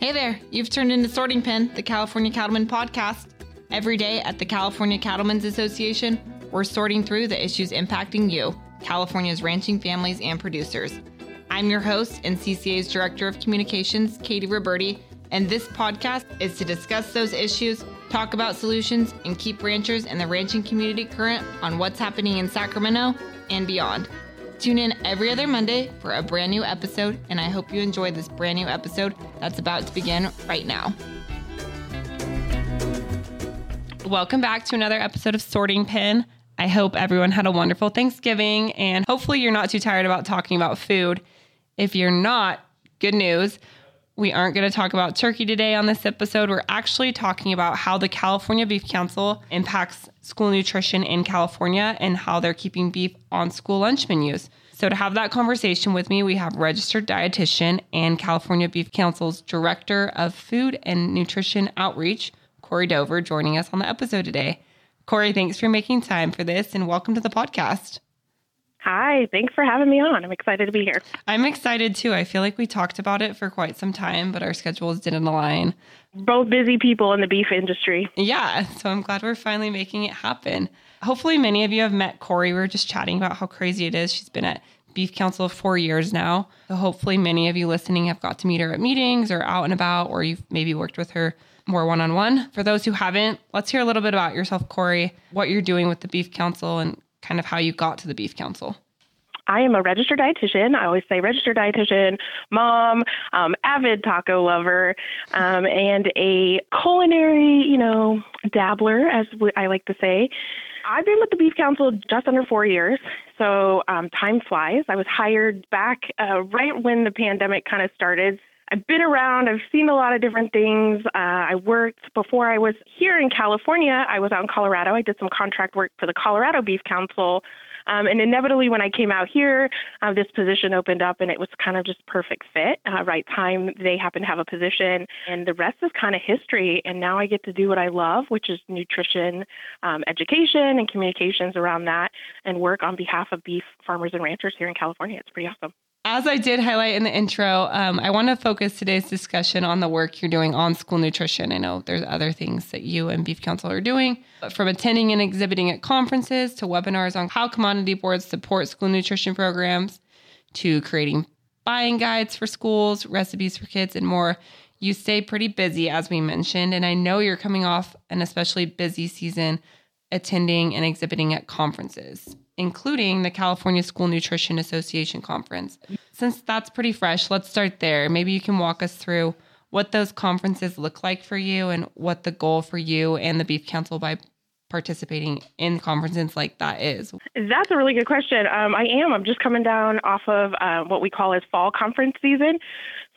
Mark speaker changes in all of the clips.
Speaker 1: Hey there, you've turned into Sorting Pen, the California Cattlemen podcast. Every day at the California Cattlemen's Association, we're sorting through the issues impacting you, California's ranching families and producers. I'm your host and CCA's Director of Communications, Katie Roberti, and this podcast is to discuss those issues, talk about solutions, and keep ranchers and the ranching community current on what's happening in Sacramento and beyond. Tune in every other Monday for a brand new episode, and I hope you enjoy this brand new episode that's about to begin right now. Welcome back to another episode of Sorting Pen. I hope everyone had a wonderful Thanksgiving, and hopefully, you're not too tired about talking about food. If you're not, good news. We aren't going to talk about turkey today on this episode. We're actually talking about how the California Beef Council impacts school nutrition in California and how they're keeping beef on school lunch menus. So, to have that conversation with me, we have registered dietitian and California Beef Council's Director of Food and Nutrition Outreach, Kori Dover, joining us on the episode today. Kori, thanks for making time for this and welcome to the podcast.
Speaker 2: Hi, thanks for having me on. I'm excited to be here.
Speaker 1: I'm excited too. I feel like we talked about it for quite some time, but our schedules didn't align.
Speaker 2: Both busy people in the beef industry.
Speaker 1: Yeah, so I'm glad we're finally making it happen. Hopefully, many of you have met Kori. We were just chatting about how crazy it is. She's been at Beef Council four years now. So, hopefully, many of you listening have got to meet her at meetings or out and about, or you've maybe worked with her more one on one. For those who haven't, let's hear a little bit about yourself, Kori, what you're doing with the Beef Council, and kind of how you got to the Beef Council.
Speaker 2: I am a registered dietitian. I always say registered dietitian, mom, um, avid taco lover, um, and a culinary, you know, dabbler, as I like to say. I've been with the Beef Council just under four years, so um, time flies. I was hired back uh, right when the pandemic kind of started. I've been around. I've seen a lot of different things. Uh, I worked before I was here in California. I was out in Colorado. I did some contract work for the Colorado Beef Council. Um, and inevitably, when I came out here, uh, this position opened up, and it was kind of just perfect fit. Uh, right time, they happened to have a position, and the rest is kind of history. And now I get to do what I love, which is nutrition, um, education, and communications around that, and work on behalf of beef farmers and ranchers here in California. It's pretty awesome.
Speaker 1: As I did highlight in the intro, um, I want to focus today's discussion on the work you're doing on school nutrition. I know there's other things that you and Beef Council are doing, but from attending and exhibiting at conferences to webinars on how commodity boards support school nutrition programs to creating buying guides for schools, recipes for kids, and more. You stay pretty busy, as we mentioned, and I know you're coming off an especially busy season attending and exhibiting at conferences including the California School Nutrition Association conference. Since that's pretty fresh, let's start there. Maybe you can walk us through what those conferences look like for you and what the goal for you and the Beef Council by participating in conferences like that is?
Speaker 2: That's a really good question. Um, I am. I'm just coming down off of uh, what we call as fall conference season.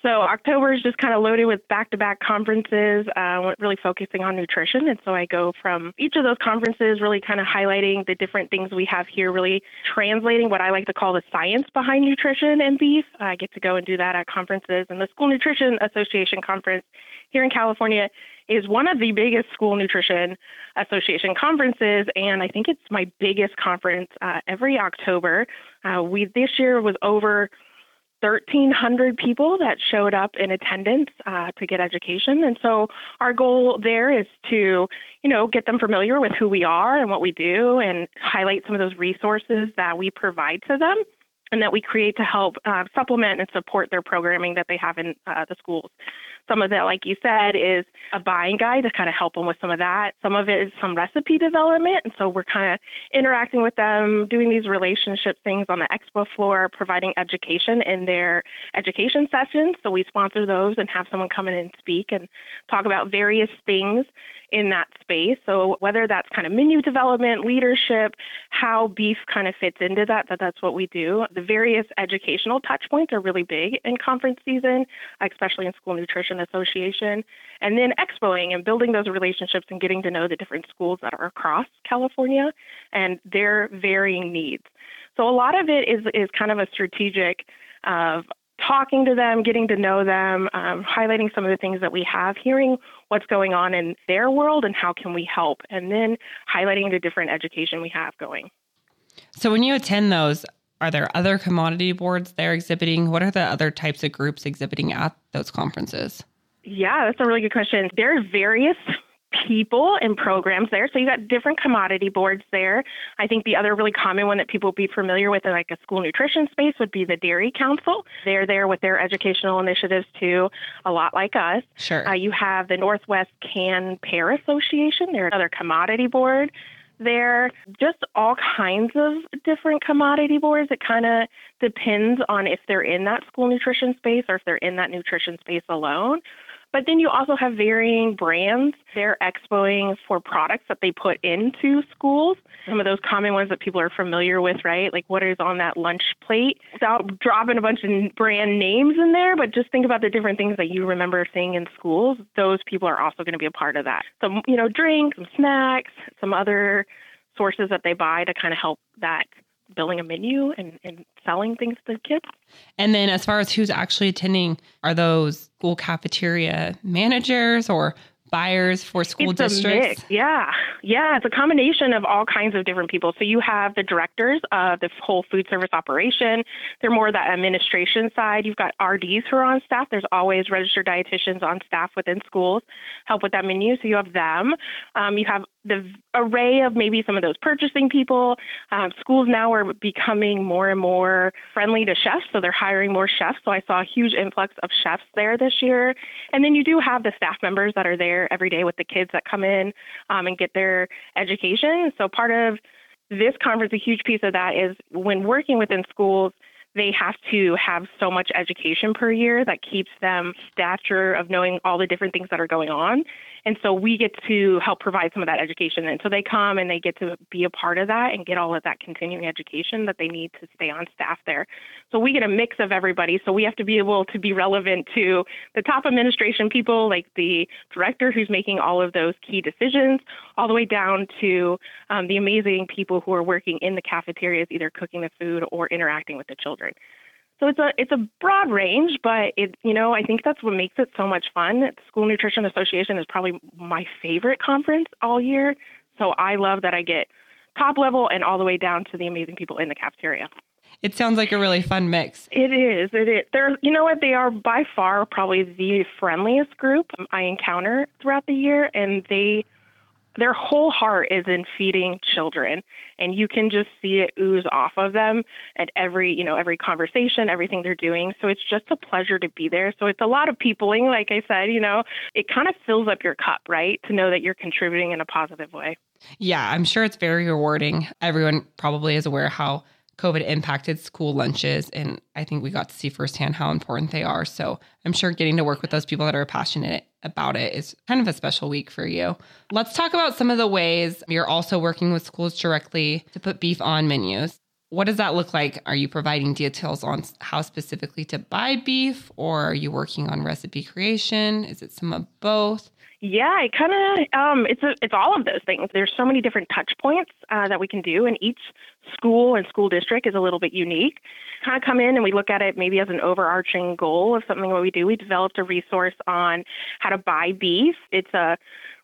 Speaker 2: So October is just kind of loaded with back-to-back conferences, uh, really focusing on nutrition. And so I go from each of those conferences, really kind of highlighting the different things we have here, really translating what I like to call the science behind nutrition and beef. I get to go and do that at conferences. And the School Nutrition Association conference here in California is one of the biggest school nutrition association conferences, and I think it's my biggest conference uh, every October. Uh, we this year was over 1,300 people that showed up in attendance uh, to get education. And so our goal there is to, you know, get them familiar with who we are and what we do and highlight some of those resources that we provide to them and that we create to help uh, supplement and support their programming that they have in uh, the schools. Some of that, like you said, is a buying guide to kind of help them with some of that. Some of it is some recipe development. And so we're kind of interacting with them, doing these relationship things on the expo floor, providing education in their education sessions. So we sponsor those and have someone come in and speak and talk about various things in that space. So whether that's kind of menu development, leadership, how beef kind of fits into that, that that's what we do. The various educational touch points are really big in conference season, especially in School Nutrition Association. And then expoing and building those relationships and getting to know the different schools that are across California and their varying needs. So a lot of it is is kind of a strategic of talking to them, getting to know them, um, highlighting some of the things that we have, hearing what's going on in their world and how can we help, and then highlighting the different education we have going.
Speaker 1: So when you attend those, are there other commodity boards there exhibiting? What are the other types of groups exhibiting at those conferences?
Speaker 2: Yeah, that's a really good question. There are various people and programs there. So you got different commodity boards there. I think the other really common one that people would be familiar with in like a school nutrition space would be the Dairy Council. They're there with their educational initiatives too, a lot like us.
Speaker 1: Sure.
Speaker 2: Uh, you have the Northwest Can Pear Association. They're another commodity board there. Just all kinds of different commodity boards. It kind of depends on if they're in that school nutrition space or if they're in that nutrition space alone. But then you also have varying brands. They're expoing for products that they put into schools. Some of those common ones that people are familiar with, right? Like what is on that lunch plate. Without dropping a bunch of brand names in there, but just think about the different things that you remember seeing in schools. Those people are also going to be a part of that. Some, you know, drinks, some snacks, some other sources that they buy to kind of help that building a menu and, and selling things to kids.
Speaker 1: And then, as far as who's actually attending, are those school cafeteria managers or buyers for school
Speaker 2: it's
Speaker 1: districts?
Speaker 2: Yeah, yeah, it's a combination of all kinds of different people. So you have the directors of the whole food service operation. They're more that administration side. You've got RDs who are on staff. There's always registered dietitians on staff within schools help with that menu. So you have them. Um, you have the array of maybe some of those purchasing people. Um, schools now are becoming more and more friendly to chefs, so they're hiring more chefs. So I saw a huge influx of chefs there this year. And then you do have the staff members that are there every day with the kids that come in um, and get their education. So part of this conference, a huge piece of that is when working within schools, they have to have so much education per year that keeps them stature of knowing all the different things that are going on. And so we get to help provide some of that education. And so they come and they get to be a part of that and get all of that continuing education that they need to stay on staff there. So we get a mix of everybody. So we have to be able to be relevant to the top administration people, like the director who's making all of those key decisions, all the way down to um, the amazing people who are working in the cafeterias, either cooking the food or interacting with the children. So it's a it's a broad range, but it you know I think that's what makes it so much fun. The School Nutrition Association is probably my favorite conference all year. So I love that I get top level and all the way down to the amazing people in the cafeteria.
Speaker 1: It sounds like a really fun mix.
Speaker 2: It is. It is. They're, you know what? They are by far probably the friendliest group I encounter throughout the year, and they their whole heart is in feeding children and you can just see it ooze off of them at every you know every conversation everything they're doing so it's just a pleasure to be there so it's a lot of peopling like i said you know it kind of fills up your cup right to know that you're contributing in a positive way
Speaker 1: yeah i'm sure it's very rewarding everyone probably is aware how COVID impacted school lunches. And I think we got to see firsthand how important they are. So I'm sure getting to work with those people that are passionate about it is kind of a special week for you. Let's talk about some of the ways you're also working with schools directly to put beef on menus. What does that look like? Are you providing details on how specifically to buy beef, or are you working on recipe creation? Is it some of both?
Speaker 2: Yeah, it kind of um, it's a, it's all of those things. There's so many different touch points uh, that we can do, and each school and school district is a little bit unique. Kind of come in and we look at it maybe as an overarching goal of something what we do. We developed a resource on how to buy beef. It's a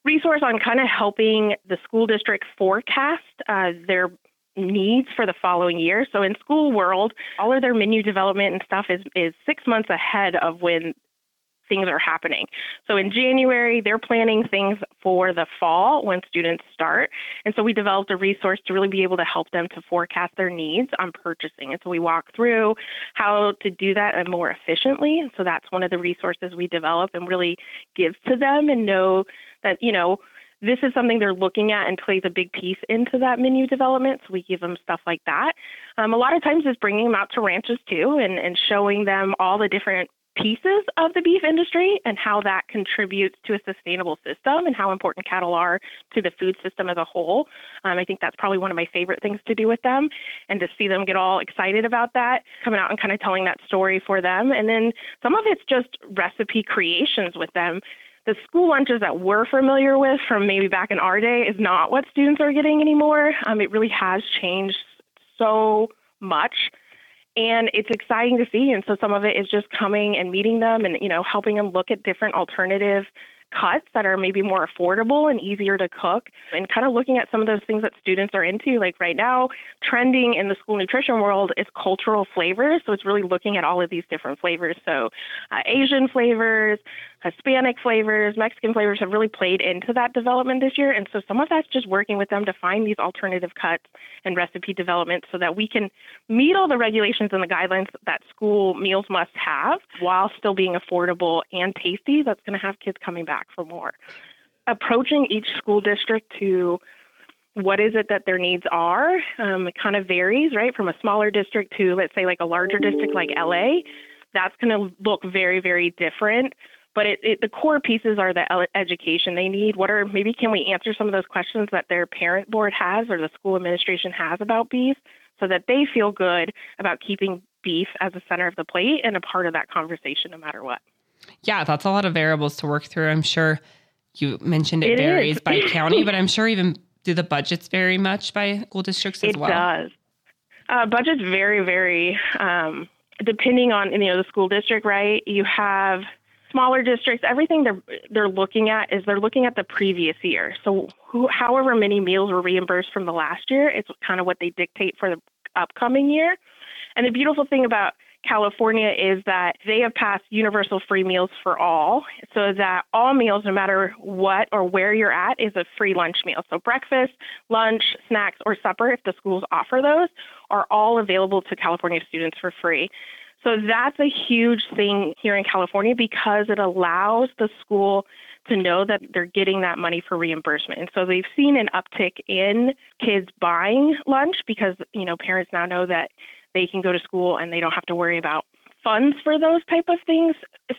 Speaker 2: resource on kind of helping the school district forecast uh, their needs for the following year. So in school world, all of their menu development and stuff is is six months ahead of when things are happening. So in January, they're planning things for the fall when students start. And so we developed a resource to really be able to help them to forecast their needs on purchasing. And so we walk through how to do that more efficiently. And so that's one of the resources we develop and really give to them and know that, you know, this is something they're looking at and plays a big piece into that menu development. So we give them stuff like that. Um, a lot of times it's bringing them out to ranches too and, and showing them all the different pieces of the beef industry and how that contributes to a sustainable system and how important cattle are to the food system as a whole. Um, I think that's probably one of my favorite things to do with them and to see them get all excited about that, coming out and kind of telling that story for them. And then some of it's just recipe creations with them. The school lunches that we're familiar with from maybe back in our day is not what students are getting anymore. Um, it really has changed so much and it's exciting to see. And so some of it is just coming and meeting them and, you know, helping them look at different alternative cuts that are maybe more affordable and easier to cook and kind of looking at some of those things that students are into. Like right now trending in the school nutrition world is cultural flavors. So it's really looking at all of these different flavors. So uh, asian flavors Hispanic flavors, Mexican flavors have really played into that development this year. And so some of that's just working with them to find these alternative cuts and recipe development so that we can meet all the regulations and the guidelines that school meals must have while still being affordable and tasty. That's going to have kids coming back for more. Approaching each school district to what is it that their needs are. Um, it kind of varies, right? From a smaller district to, let's say, like a larger district like LA, that's going to look very, very different. But it, it, the core pieces are the education they need. What are maybe can we answer some of those questions that their parent board has or the school administration has about beef, so that they feel good about keeping beef as a center of the plate and a part of that conversation, no matter what.
Speaker 1: Yeah, that's a lot of variables to work through. I'm sure you mentioned it, it varies is. by county, but I'm sure even do the budgets vary much by school districts as
Speaker 2: it
Speaker 1: well?
Speaker 2: It does. Uh, budgets vary, very um, depending on you know the school district. Right, you have smaller districts. Everything they're they're looking at is they're looking at the previous year. So who, however many meals were reimbursed from the last year, it's kind of what they dictate for the upcoming year. And the beautiful thing about California is that they have passed universal free meals for all, so that all meals, no matter what or where you're at, is a free lunch meal. So breakfast, lunch, snacks, or supper, if the schools offer those, are all available to California students for free. So that's a huge thing here in California because it allows the school to know that they're getting that money for reimbursement. And so they've seen an uptick in kids buying lunch because, you know, parents now know that they can go to school and they don't have to worry about funds for those type of things.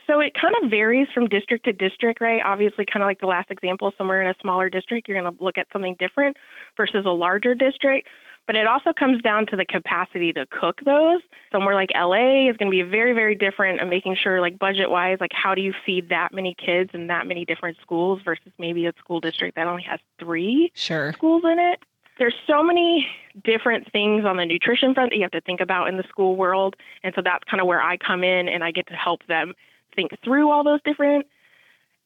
Speaker 2: So it kind of varies from district to district, right? Obviously, kind of like the last example, somewhere in a smaller district, you're going to look at something different versus a larger district. But it also comes down to the capacity to cook those. Somewhere like LA is going to be very, very different and making sure, like budget wise, like how do you feed that many kids in that many different schools versus maybe a school district that only has three
Speaker 1: sure.
Speaker 2: schools in it there's so many different things on the nutrition front that you have to think about in the school world. And so that's kind of where I come in and I get to help them think through all those different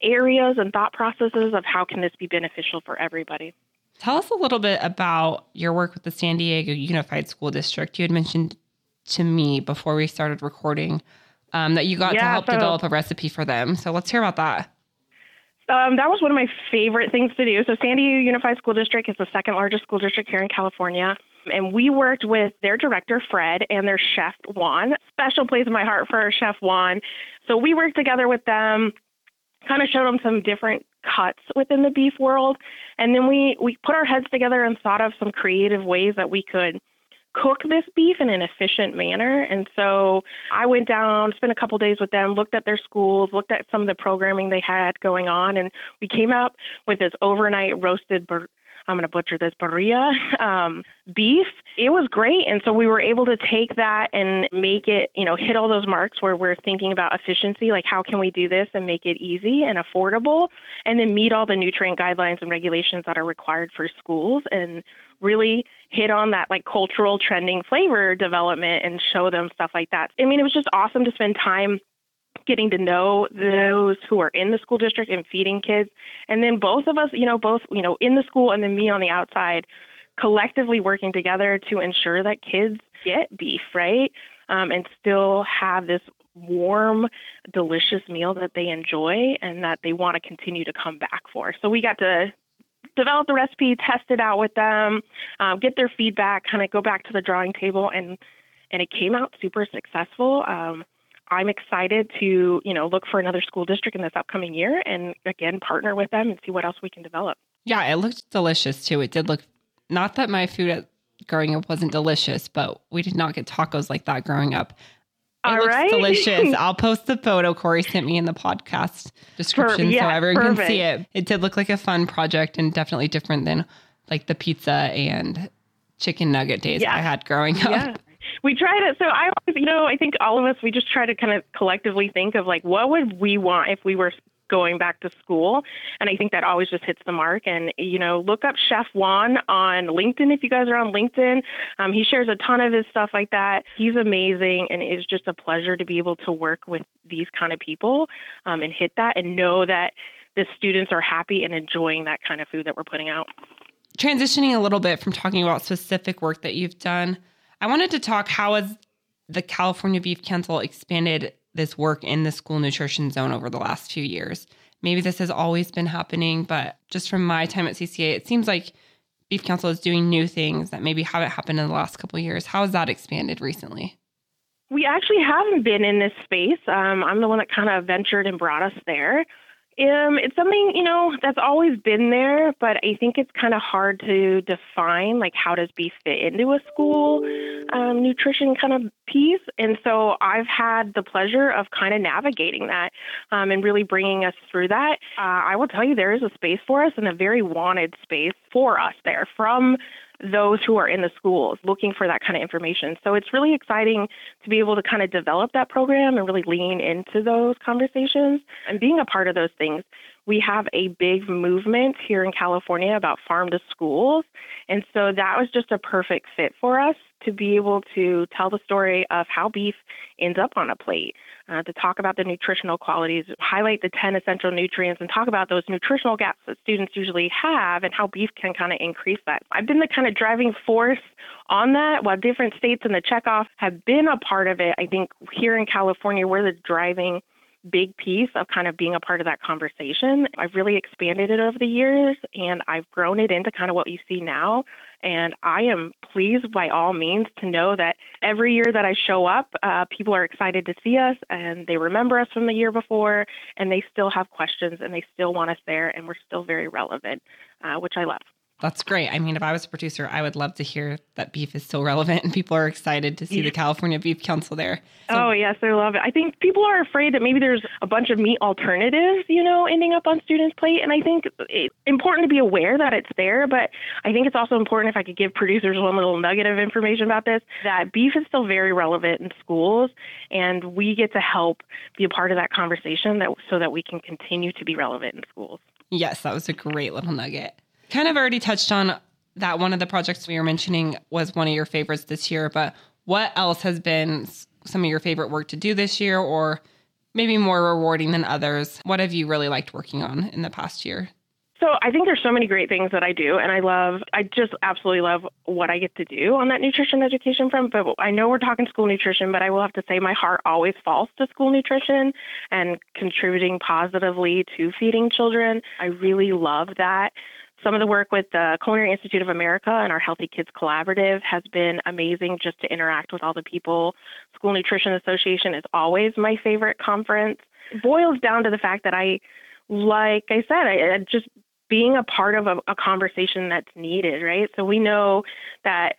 Speaker 2: areas and thought processes of how can this be beneficial for everybody.
Speaker 1: Tell us a little bit about your work with the San Diego Unified School District. You had mentioned to me before we started recording um, that you got yeah, to help so, develop a recipe for them. So let's hear about that.
Speaker 2: Um, that was one of my favorite things to do. So, San Diego Unified School District is the second largest school district here in California. And we worked with their director, Fred, and their chef, Juan. Special place in my heart for Chef Juan. So, we worked together with them, kind of showed them some different cuts within the beef world. And then we, we put our heads together and thought of some creative ways that we could cook this beef in an efficient manner. And so I went down, spent a couple days with them, looked at their schools, looked at some of the programming they had going on, and we came up with this overnight roasted. Bur- I'm going to butcher this birria um, beef. It was great, and so we were able to take that and make it, you know, hit all those marks where we're thinking about efficiency, like how can we do this and make it easy and affordable, and then meet all the nutrient guidelines and regulations that are required for schools and really hit on that like cultural trending flavor development and show them stuff like that. I mean, it was just awesome to spend time getting to know those who are in the school district and feeding kids. And then both of us, you know, both, you know, in the school and then me on the outside, collectively working together to ensure that kids get beef, right? Um, and still have this warm, delicious meal that they enjoy and that they want to continue to come back for. So we got to develop the recipe, test it out with them, um, get their feedback, kind of go back to the drawing table, and and it came out super successful. Um, I'm excited to you know look for another school district in this upcoming year, and again partner with them and see what else we can develop.
Speaker 1: Yeah, it looked delicious too. It did look not that my food at growing up wasn't delicious, but we did not get tacos like that growing up. It
Speaker 2: All
Speaker 1: looks
Speaker 2: right.
Speaker 1: delicious. I'll post the photo Kori sent me in the podcast description
Speaker 2: yeah,
Speaker 1: so everyone
Speaker 2: perfect.
Speaker 1: can see it. It did look like a fun project and definitely different than like the pizza and chicken nugget days
Speaker 2: yeah.
Speaker 1: I had growing up.
Speaker 2: Yeah. We tried it. So I always, you know, I think all of us, we just try to kind of collectively think of like, what would we want if we were going back to school. And I think that always just hits the mark. And, you know, look up Chef Juan on LinkedIn if you guys are on LinkedIn. Um, he shares a ton of his stuff like that. He's amazing. And it's just a pleasure to be able to work with these kind of people um, and hit that and know that the students are happy and enjoying that kind of food that we're putting out.
Speaker 1: Transitioning a little bit from talking about specific work that you've done, I wanted to talk how has the California Beef Council expanded this work in the school nutrition zone over the last few years. Maybe this has always been happening, but just from my time at CCA, it seems like Beef Council is doing new things that maybe haven't happened in the last couple years. How has that expanded recently?
Speaker 2: We actually haven't been in this space. Um, I'm the one that kind of ventured and brought us there. Um, it's something you know that's always been there, but I think it's kind of hard to define. Like, how does beef fit into a school um, nutrition kind of piece? And so I've had the pleasure of kind of navigating that um, and really bringing us through that. Uh, I will tell you, there is a space for us and a very wanted space for us there from those who are in the schools looking for that kind of information. So it's really exciting to be able to kind of develop that program and really lean into those conversations and being a part of those things. We have a big movement here in California about farm to schools. And so that was just a perfect fit for us to be able to tell the story of how beef ends up on a plate, uh, to talk about the nutritional qualities, highlight the 10 essential nutrients, and talk about those nutritional gaps that students usually have and how beef can kind of increase that. I've been the kind of driving force on that while different states in the checkoff have been a part of it. I think here in California, we're the driving big piece of kind of being a part of that conversation. I've really expanded it over the years and I've grown it into kind of what you see now. And I am pleased by all means to know that every year that I show up, uh, people are excited to see us and they remember us from the year before and they still have questions and they still want us there and we're still very relevant, uh, which I love.
Speaker 1: That's great. I mean, if I was a producer, I would love to hear that beef is still relevant and people are excited to see the California Beef Council there.
Speaker 2: So, oh, yes, I love it. I think people are afraid that maybe there's a bunch of meat alternatives, you know, ending up on students' plate. And I think it's important to be aware that it's there. But I think it's also important, if I could give producers one little nugget of information about this, that beef is still very relevant in schools. And we get to help be a part of that conversation that, so that we can continue to be relevant in schools.
Speaker 1: Yes, that was a great little nugget kind of already touched on that one of the projects we were mentioning was one of your favorites this year, but what else has been some of your favorite work to do this year or maybe more rewarding than others? What have you really liked working on in the past year?
Speaker 2: So I think there's so many great things that I do, and I love, I just absolutely love what I get to do on that nutrition education front. But I know we're talking school nutrition, but I will have to say my heart always falls to school nutrition and contributing positively to feeding children. I really love that. Some of the work with the Culinary Institute of America and our Healthy Kids Collaborative has been amazing just to interact with all the people. School Nutrition Association is always my favorite conference. It boils down to the fact that I, like I said, I, just being a part of a, a conversation that's needed, right? So we know that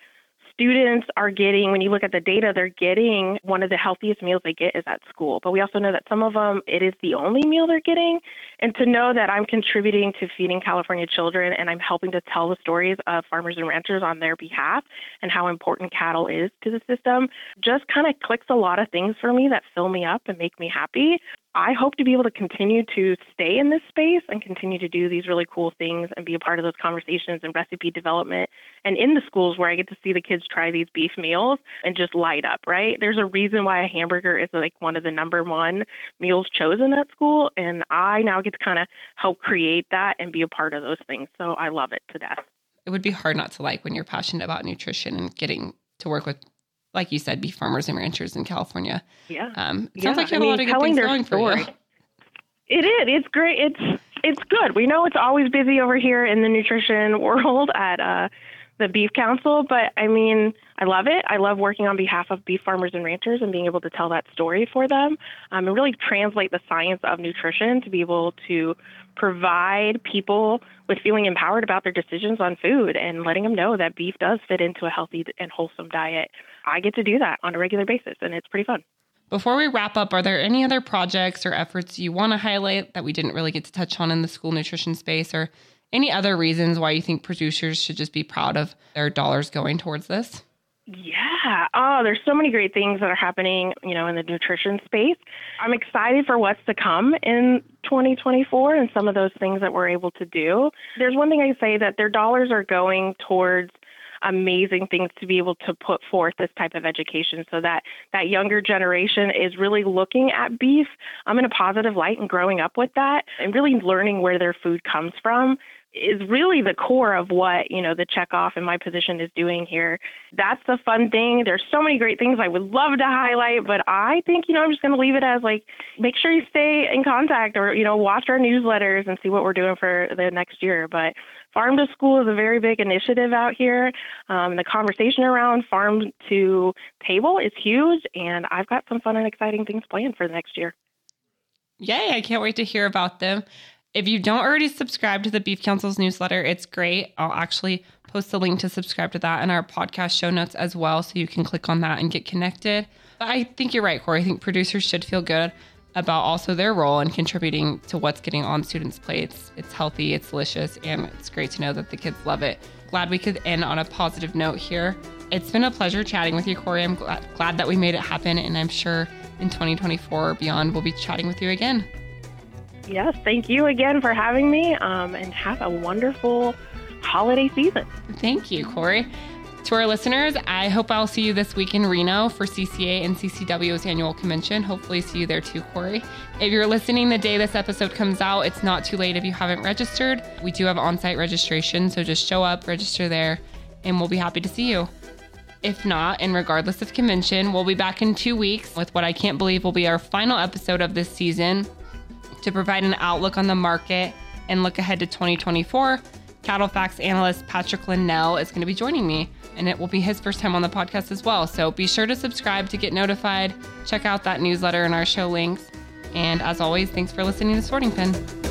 Speaker 2: students are getting, when you look at the data, they're getting one of the healthiest meals they get is at school. But we also know that some of them, it is the only meal they're getting. And to know that I'm contributing to feeding California children and I'm helping to tell the stories of farmers and ranchers on their behalf and how important cattle is to the system just kind of clicks a lot of things for me that fill me up and make me happy. I hope to be able to continue to stay in this space and continue to do these really cool things and be a part of those conversations and recipe development and in the schools where I get to see the kids try these beef meals and just light up, right? There's a reason why a hamburger is like one of the number one meals chosen at school. And I now get to kind of help create that and be a part of those things. So I love it to death.
Speaker 1: It would be hard not to like when you're passionate about nutrition and getting to work with like you said, be farmers and ranchers in California.
Speaker 2: Yeah.
Speaker 1: Um, it sounds like you have I mean, a lot of good things going story. for you.
Speaker 2: It is. It's great. It's it's good. We know it's always busy over here in the nutrition world at uh, the Beef Council, but I mean, I love it. I love working on behalf of beef farmers and ranchers and being able to tell that story for them um, and really translate the science of nutrition to be able to provide people with feeling empowered about their decisions on food and letting them know that beef does fit into a healthy and wholesome diet. I get to do that on a regular basis, and it's pretty fun.
Speaker 1: Before we wrap up, are there any other projects or efforts you want to highlight that we didn't really get to touch on in the school nutrition space or any other reasons why you think producers should just be proud of their dollars going towards this?
Speaker 2: Yeah. Oh, there's so many great things that are happening, you know, in the nutrition space. I'm excited for what's to come in 2024 and some of those things that we're able to do. There's one thing I say that their dollars are going towards amazing things to be able to put forth this type of education so that that younger generation is really looking at beef um, in a positive light and growing up with that and really learning where their food comes from is really the core of what you know the checkoff in my position is doing here. That's the fun thing. There's so many great things I would love to highlight, but I think you know I'm just going to leave it as like make sure you stay in contact or you know watch our newsletters and see what we're doing for the next year. But farm to school is a very big initiative out here. Um, the conversation around farm to table is huge, and I've got some fun and exciting things planned for the next year.
Speaker 1: Yay! I can't wait to hear about them. If you don't already subscribe to the Beef Council's newsletter, it's great. I'll actually post a link to subscribe to that in our podcast show notes as well, so you can click on that and get connected. But I think you're right, Kori. I think producers should feel good about also their role in contributing to what's getting on students' plates. It's healthy, it's delicious, and it's great to know that the kids love it. Glad we could end on a positive note here. It's been a pleasure chatting with you, Kori. I'm glad, glad that we made it happen, and I'm sure in 2024 or beyond, we'll be chatting with you again.
Speaker 2: Yes, thank you again for having me, um, and have a wonderful holiday season.
Speaker 1: Thank you, Kori. To our listeners, I hope I'll see you this week in Reno for CCA and CCW's annual convention. Hopefully, see you there too, Kori. If you're listening the day this episode comes out, it's not too late if you haven't registered. We do have on site registration, so just show up, register there, and we'll be happy to see you. If not, and regardless of convention, we'll be back in two weeks with what I can't believe will be our final episode of this season to provide an outlook on the market and look ahead to 2024. CattleFax analyst Patrick Linnell is going to be joining me, and it will be his first time on the podcast as well. So be sure to subscribe to get notified. Check out that newsletter and our show links. And as always, thanks for listening to Sorting Pen.